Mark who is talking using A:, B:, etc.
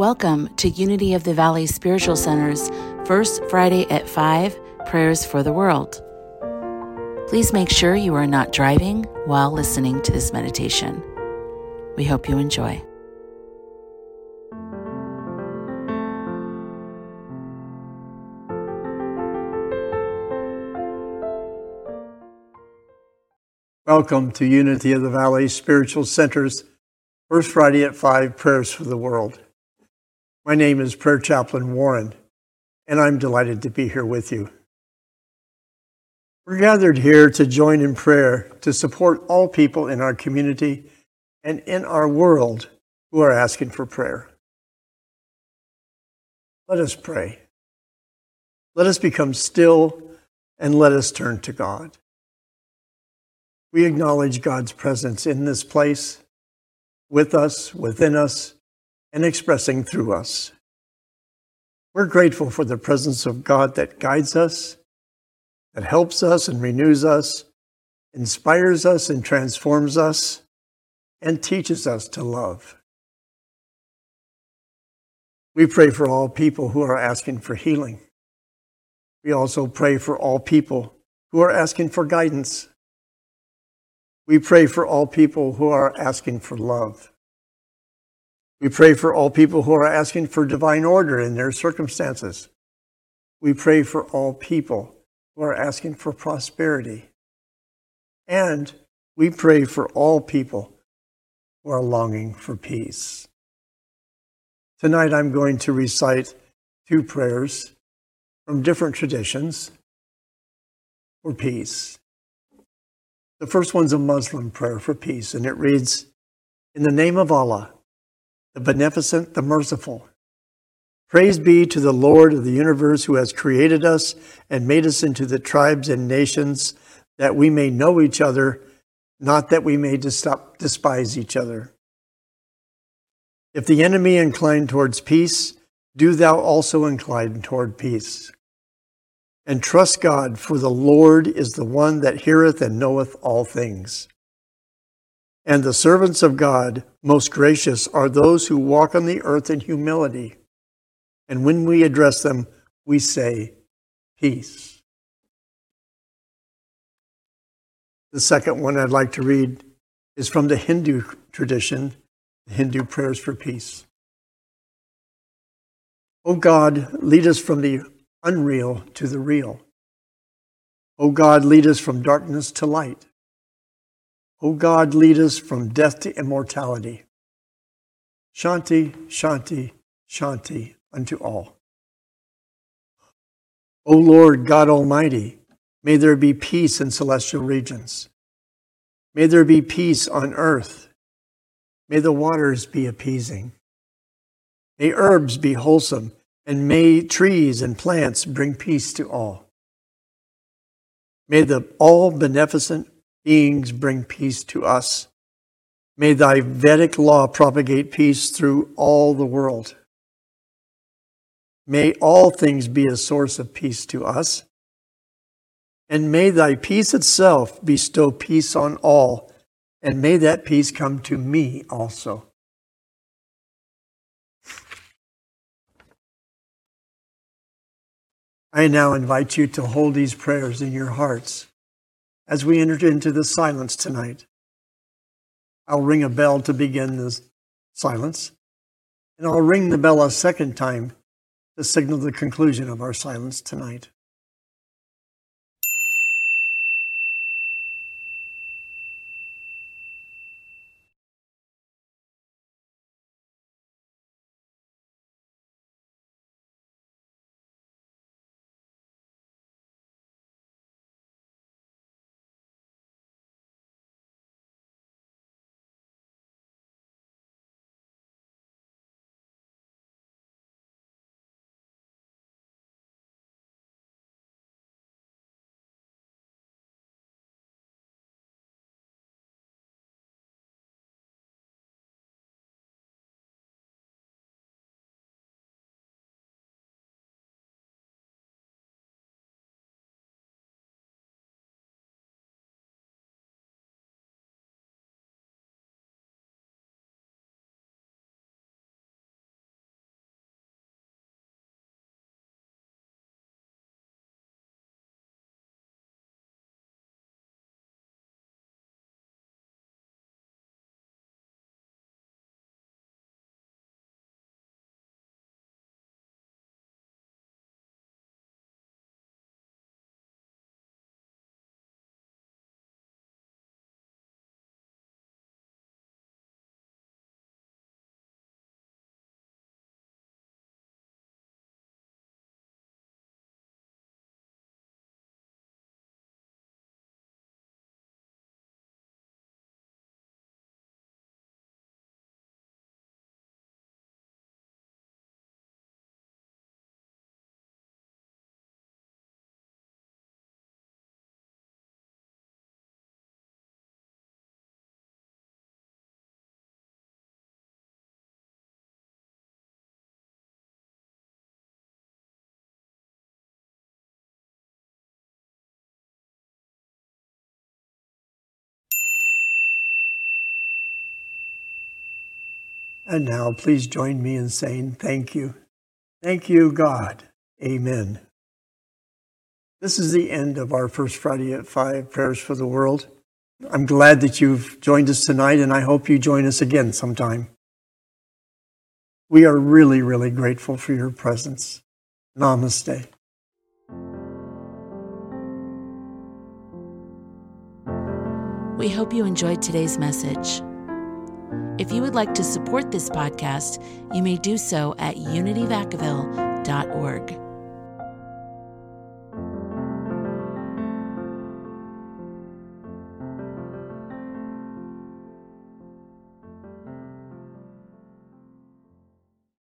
A: Welcome to Unity of the Valley Spiritual Center's First Friday at 5 Prayers for the World. Please make sure you are not driving while listening to this meditation. We hope you enjoy.
B: Welcome to Unity of the Valley Spiritual Center's First Friday at 5 Prayers for the World. My name is Prayer Chaplain Warren, and I'm delighted to be here with you. We're gathered here to join in prayer to support all people in our community and in our world who are asking for prayer. Let us pray. Let us become still and let us turn to God. We acknowledge God's presence in this place, with us, within us, and expressing through us. We're grateful for the presence of God that guides us, that helps us and renews us, inspires us and transforms us, and teaches us to love. We pray for all people who are asking for healing. We also pray for all people who are asking for guidance. We pray for all people who are asking for love. We pray for all people who are asking for divine order in their circumstances. We pray for all people who are asking for prosperity. And we pray for all people who are longing for peace. Tonight I'm going to recite two prayers from different traditions for peace. The first one's a Muslim prayer for peace, and it reads In the name of Allah, the beneficent, the merciful. Praise be to the Lord of the universe who has created us and made us into the tribes and nations that we may know each other, not that we may despise each other. If the enemy incline towards peace, do thou also incline toward peace. And trust God, for the Lord is the one that heareth and knoweth all things. And the servants of God, most gracious, are those who walk on the earth in humility. And when we address them, we say, Peace. The second one I'd like to read is from the Hindu tradition, the Hindu prayers for peace. O God, lead us from the unreal to the real. O God, lead us from darkness to light. O God, lead us from death to immortality. Shanti, Shanti, Shanti unto all. O Lord God Almighty, may there be peace in celestial regions. May there be peace on earth. May the waters be appeasing. May herbs be wholesome, and may trees and plants bring peace to all. May the all beneficent beings bring peace to us. May thy Vedic law propagate peace through all the world. May all things be a source of peace to us. And may thy peace itself bestow peace on all. And may that peace come to me also. I now invite you to hold these prayers in your hearts as we enter into the silence tonight. I'll ring a bell to begin the silence, and I'll ring the bell a second time to signal the conclusion of our silence tonight. And now please join me in saying thank you. Thank you, God. Amen. This is the end of our First Friday at 5 Prayers for the World. I'm glad that you've joined us tonight, and I hope you join us again sometime. We are really, really grateful for your presence. Namaste.
A: We hope you enjoyed today's message. If you would like to support this podcast, you may do so at unityvacaville.org.